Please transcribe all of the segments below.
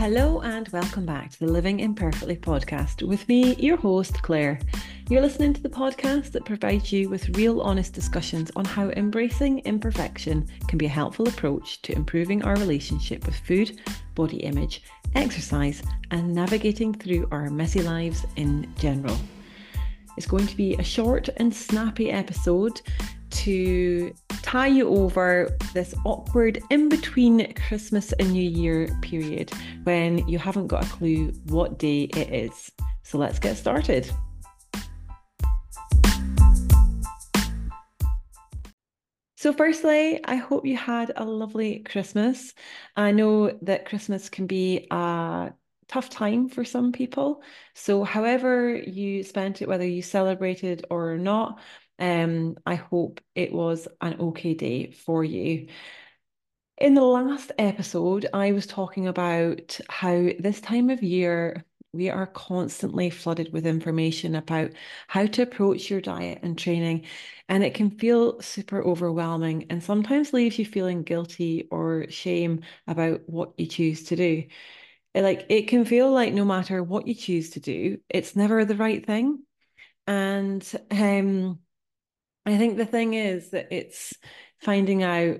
Hello and welcome back to the Living Imperfectly podcast with me, your host, Claire. You're listening to the podcast that provides you with real, honest discussions on how embracing imperfection can be a helpful approach to improving our relationship with food, body image, exercise, and navigating through our messy lives in general. It's going to be a short and snappy episode to tie you over this awkward in between Christmas and New Year period when you haven't got a clue what day it is. So let's get started. So, firstly, I hope you had a lovely Christmas. I know that Christmas can be a tough time for some people. So, however you spent it, whether you celebrated or not, um, I hope it was an okay day for you. In the last episode, I was talking about how this time of year we are constantly flooded with information about how to approach your diet and training, and it can feel super overwhelming and sometimes leaves you feeling guilty or shame about what you choose to do. Like it can feel like no matter what you choose to do, it's never the right thing. And um I think the thing is that it's finding out,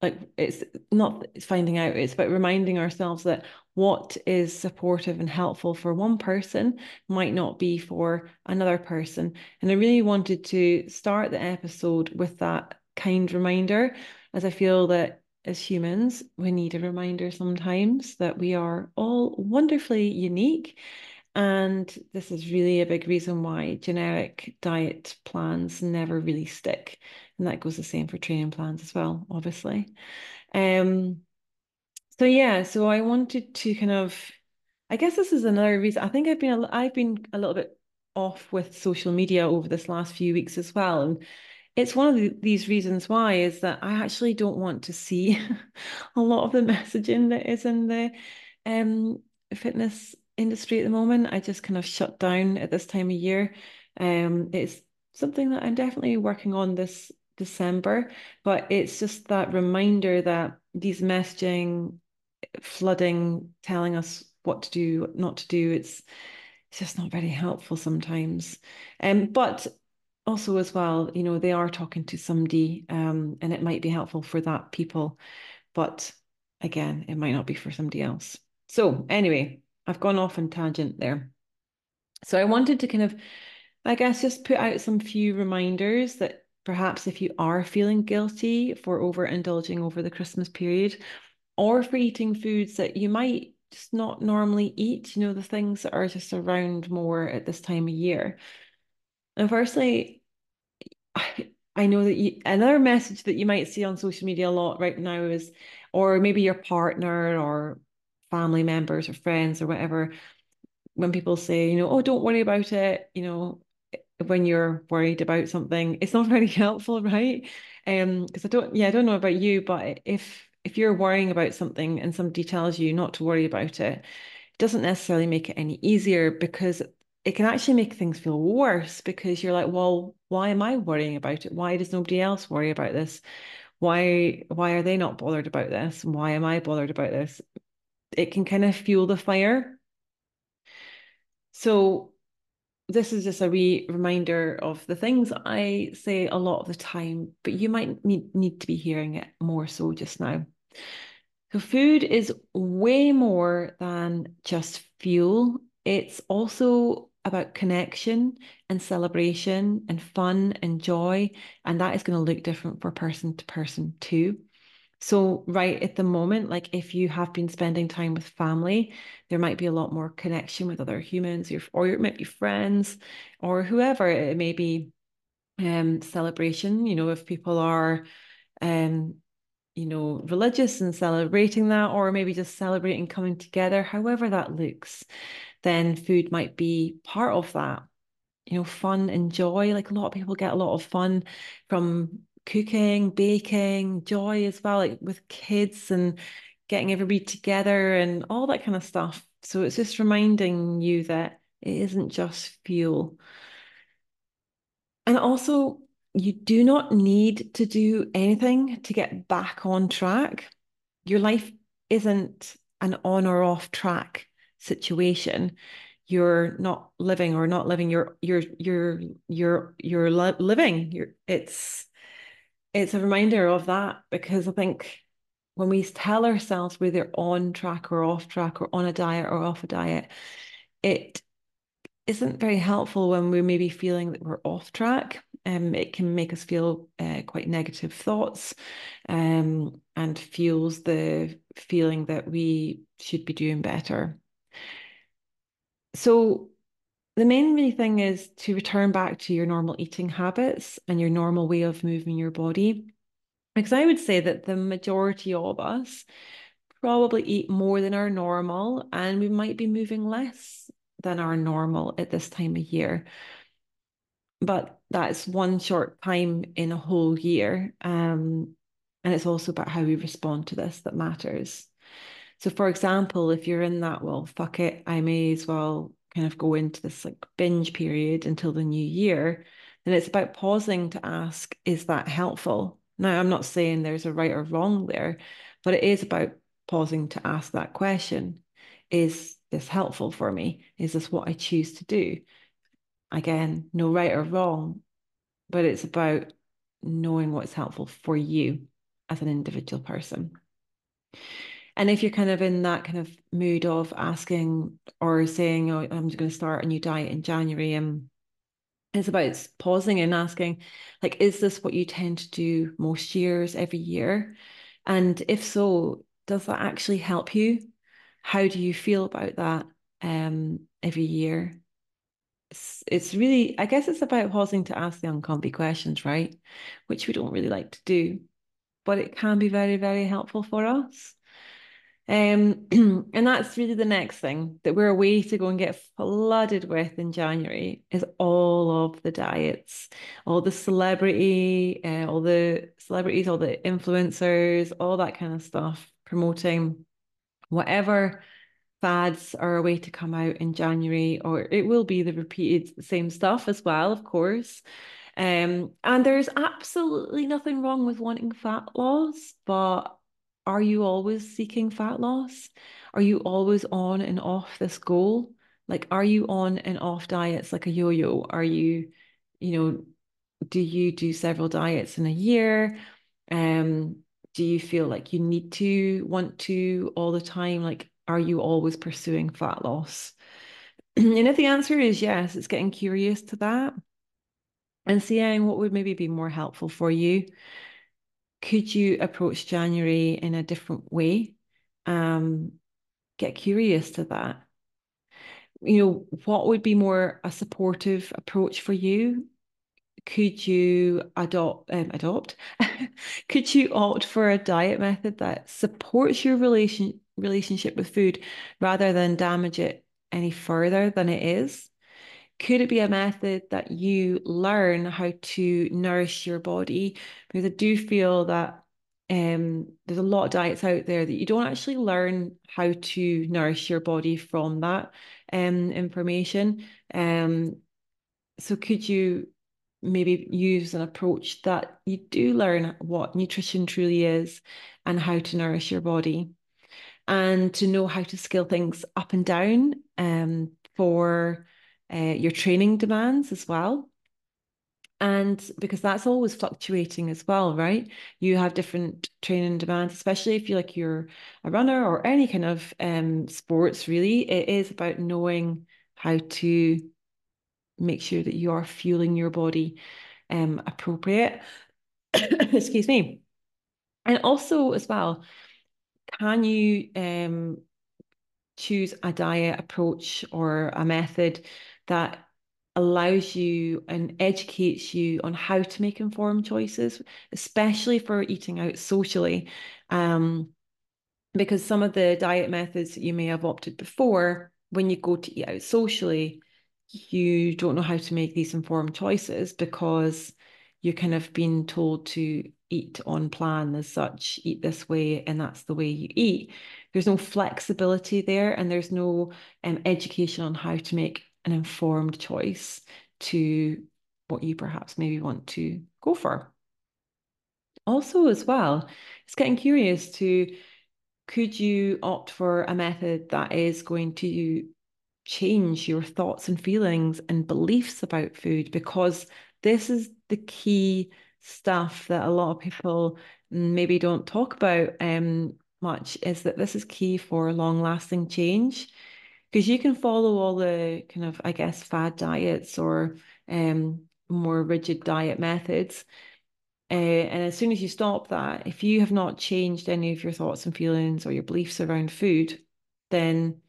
like, it's not it's finding out, it's about reminding ourselves that what is supportive and helpful for one person might not be for another person. And I really wanted to start the episode with that kind reminder, as I feel that as humans, we need a reminder sometimes that we are all wonderfully unique and this is really a big reason why generic diet plans never really stick. And that goes the same for training plans as well, obviously. Um, so yeah, so I wanted to kind of, I guess this is another reason. I think I've been a, I've been a little bit off with social media over this last few weeks as well. And it's one of the, these reasons why is that I actually don't want to see a lot of the messaging that is in the um, fitness industry at the moment. I just kind of shut down at this time of year. Um, it's something that I'm definitely working on this December, but it's just that reminder that these messaging flooding, telling us what to do, what not to do, it's it's just not very helpful sometimes. Um, but also as well, you know, they are talking to somebody, um, and it might be helpful for that people, but again, it might not be for somebody else. So anyway, I've gone off on tangent there. So I wanted to kind of, I guess, just put out some few reminders that perhaps if you are feeling guilty for overindulging over the Christmas period or for eating foods that you might just not normally eat, you know, the things that are just around more at this time of year. And firstly, I, I know that you, another message that you might see on social media a lot right now is, or maybe your partner or family members or friends or whatever, when people say, you know, oh, don't worry about it, you know, when you're worried about something, it's not very helpful, right? Um, because I don't, yeah, I don't know about you, but if if you're worrying about something and somebody tells you not to worry about it, it doesn't necessarily make it any easier because it can actually make things feel worse because you're like, well, why am I worrying about it? Why does nobody else worry about this? Why why are they not bothered about this? Why am I bothered about this? It can kind of fuel the fire. So this is just a wee reminder of the things I say a lot of the time, but you might need, need to be hearing it more so just now. So food is way more than just fuel. It's also about connection and celebration and fun and joy. And that is going to look different for person to person too. So, right at the moment, like if you have been spending time with family, there might be a lot more connection with other humans, or, it might be friends, or whoever it may be. Um, celebration, you know, if people are, um, you know, religious and celebrating that, or maybe just celebrating coming together, however that looks, then food might be part of that. You know, fun and joy. Like a lot of people get a lot of fun from cooking, baking, joy as well, like with kids and getting everybody together and all that kind of stuff. So it's just reminding you that it isn't just fuel. And also, you do not need to do anything to get back on track. Your life isn't an on or off track situation you're not living or not living you're you're you're you're you're living you're it's it's a reminder of that because i think when we tell ourselves whether on track or off track or on a diet or off a diet it isn't very helpful when we're maybe feeling that we're off track. Um, it can make us feel uh, quite negative thoughts um, and fuels the feeling that we should be doing better. So the main thing is to return back to your normal eating habits and your normal way of moving your body. Because I would say that the majority of us probably eat more than our normal and we might be moving less than our normal at this time of year. But that's one short time in a whole year. Um, and it's also about how we respond to this that matters. So, for example, if you're in that, well, fuck it, I may as well kind of go into this like binge period until the new year, then it's about pausing to ask, is that helpful? Now, I'm not saying there's a right or wrong there, but it is about pausing to ask that question Is this helpful for me? Is this what I choose to do? Again, no right or wrong, but it's about knowing what's helpful for you as an individual person. And if you're kind of in that kind of mood of asking or saying, oh, I'm going to start a new diet in January, and it's about pausing and asking, like, is this what you tend to do most years, every year? And if so, does that actually help you? how do you feel about that um, every year? It's, it's really, I guess it's about pausing to ask the uncomfy questions, right? Which we don't really like to do, but it can be very, very helpful for us. Um, and that's really the next thing that we're away to go and get flooded with in January is all of the diets, all the celebrity, uh, all the celebrities, all the influencers, all that kind of stuff promoting whatever fads are a way to come out in January, or it will be the repeated same stuff as well, of course. Um, and there's absolutely nothing wrong with wanting fat loss, but are you always seeking fat loss? Are you always on and off this goal? Like, are you on and off diets like a yo yo? Are you, you know, do you do several diets in a year? Um, do you feel like you need to want to all the time? Like, are you always pursuing fat loss? and if the answer is yes, it's getting curious to that and seeing what would maybe be more helpful for you. Could you approach January in a different way? Um, get curious to that. You know, what would be more a supportive approach for you? could you adopt um, adopt could you opt for a diet method that supports your relation relationship with food rather than damage it any further than it is could it be a method that you learn how to nourish your body? Because i do feel that um, there's a lot of diets out there that you don't actually learn how to nourish your body from that um, information. Um, so could you maybe use an approach that you do learn what nutrition truly is and how to nourish your body? And to know how to scale things up and down um, for uh, your training demands as well. And because that's always fluctuating as well, right? You have different training demands, especially if you're like you're a runner or any kind of um, sports, really. It is about knowing how to make sure that you are fueling your body um, appropriate. Excuse me. And also, as well, can you um, choose a diet approach or a method that allows you and educates you on how to make informed choices, especially for eating out socially? Um, because some of the diet methods that you may have opted before, when you go to eat out socially, you don't know how to make these informed choices because you're kind of been told to eat on plan as such, eat this way, and that's the way you eat. There's no flexibility there, and there's no um, education on how to make an informed choice to what you perhaps maybe want to go for. Also, as well, it's getting curious to could you opt for a method that is going to change your thoughts and feelings and beliefs about food? Because this is the key stuff that a lot of people maybe don't talk about um, much is that this is key for long lasting change because you can follow all the kind of, I guess, fad diets or um, more rigid diet methods. Uh, and as soon as you stop that, if you have not changed any of your thoughts and feelings or your beliefs around food, then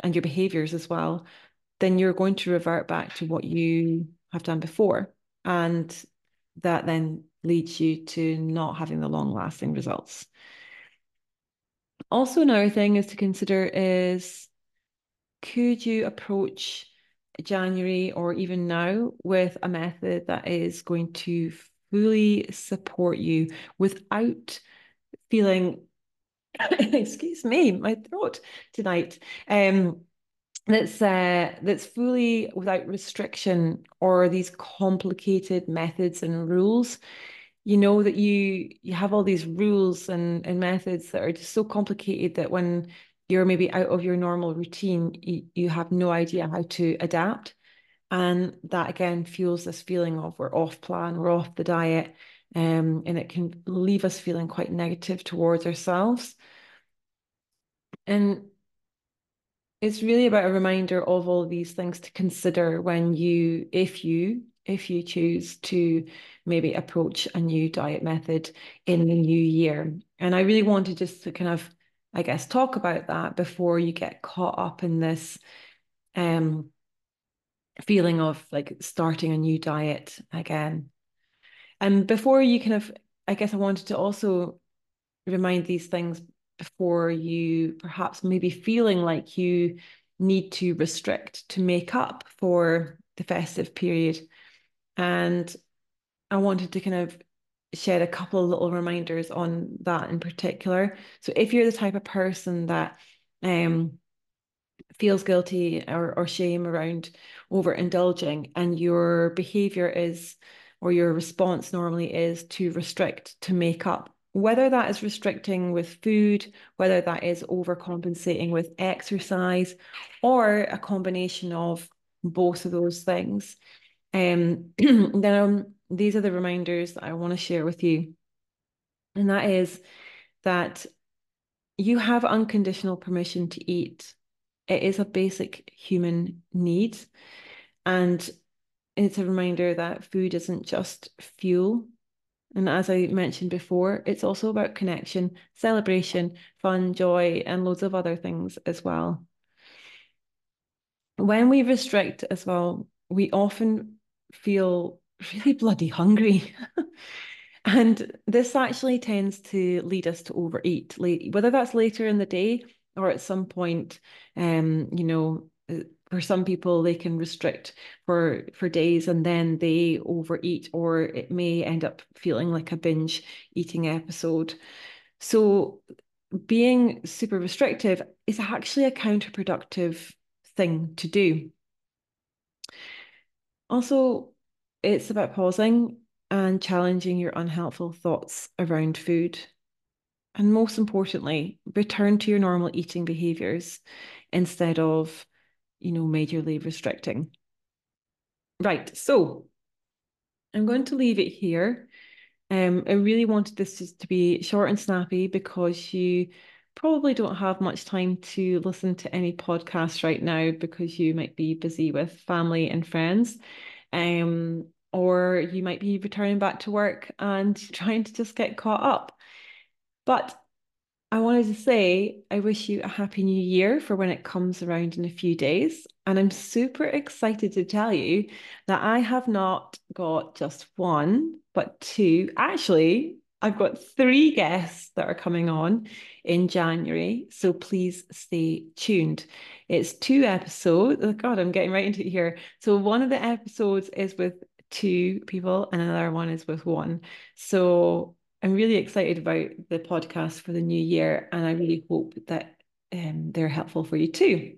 and your behaviors as well, then you're going to revert back to what you have done before. And that then leads you to not having the long lasting results. Also, another thing is to consider is could you approach January or even now with a method that is going to fully support you without feeling excuse me, my throat tonight. Um, that's uh, that's fully without restriction or these complicated methods and rules. You know that you you have all these rules and, and methods that are just so complicated that when you're maybe out of your normal routine, you, you have no idea how to adapt. And that again fuels this feeling of we're off plan, we're off the diet, um, and it can leave us feeling quite negative towards ourselves. And it's really about a reminder of all these things to consider when you, if you, if you choose to maybe approach a new diet method in the new year. And I really wanted just to kind of, I guess, talk about that before you get caught up in this um feeling of like starting a new diet again. And before you kind of, I guess I wanted to also remind these things before you perhaps maybe feeling like you need to restrict to make up for the festive period. And I wanted to kind of shed a couple little reminders on that in particular. So if you're the type of person that um, feels guilty or, or shame around overindulging and your behavior is or your response normally is to restrict to make up whether that is restricting with food, whether that is overcompensating with exercise, or a combination of both of those things. Um, then um, these are the reminders that I want to share with you. And that is that you have unconditional permission to eat. It is a basic human need. And it's a reminder that food isn't just fuel, and as I mentioned before, it's also about connection, celebration, fun, joy, and loads of other things as well. When we restrict as well, we often feel really bloody hungry. and this actually tends to lead us to overeat, whether that's later in the day or at some point, um, you know, for some people they can restrict for for days and then they overeat or it may end up feeling like a binge eating episode so being super restrictive is actually a counterproductive thing to do also it's about pausing and challenging your unhelpful thoughts around food and most importantly return to your normal eating behaviors instead of you know, majorly restricting. Right, so I'm going to leave it here. Um, I really wanted this to be short and snappy because you probably don't have much time to listen to any podcasts right now because you might be busy with family and friends. Um, or you might be returning back to work and trying to just get caught up. But I wanted to say I wish you a happy new year for when it comes around in a few days. And I'm super excited to tell you that I have not got just one, but two. Actually, I've got three guests that are coming on in January. So please stay tuned. It's two episodes. Oh God, I'm getting right into it here. So one of the episodes is with two people, and another one is with one. So I'm really excited about the podcast for the new year, and I really hope that um, they're helpful for you too.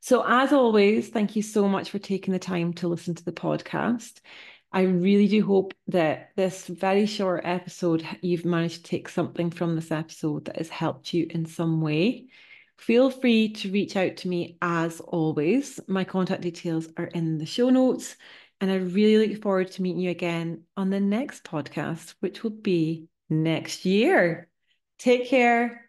So, as always, thank you so much for taking the time to listen to the podcast. I really do hope that this very short episode, you've managed to take something from this episode that has helped you in some way. Feel free to reach out to me as always. My contact details are in the show notes. And I really look forward to meeting you again on the next podcast, which will be next year. Take care.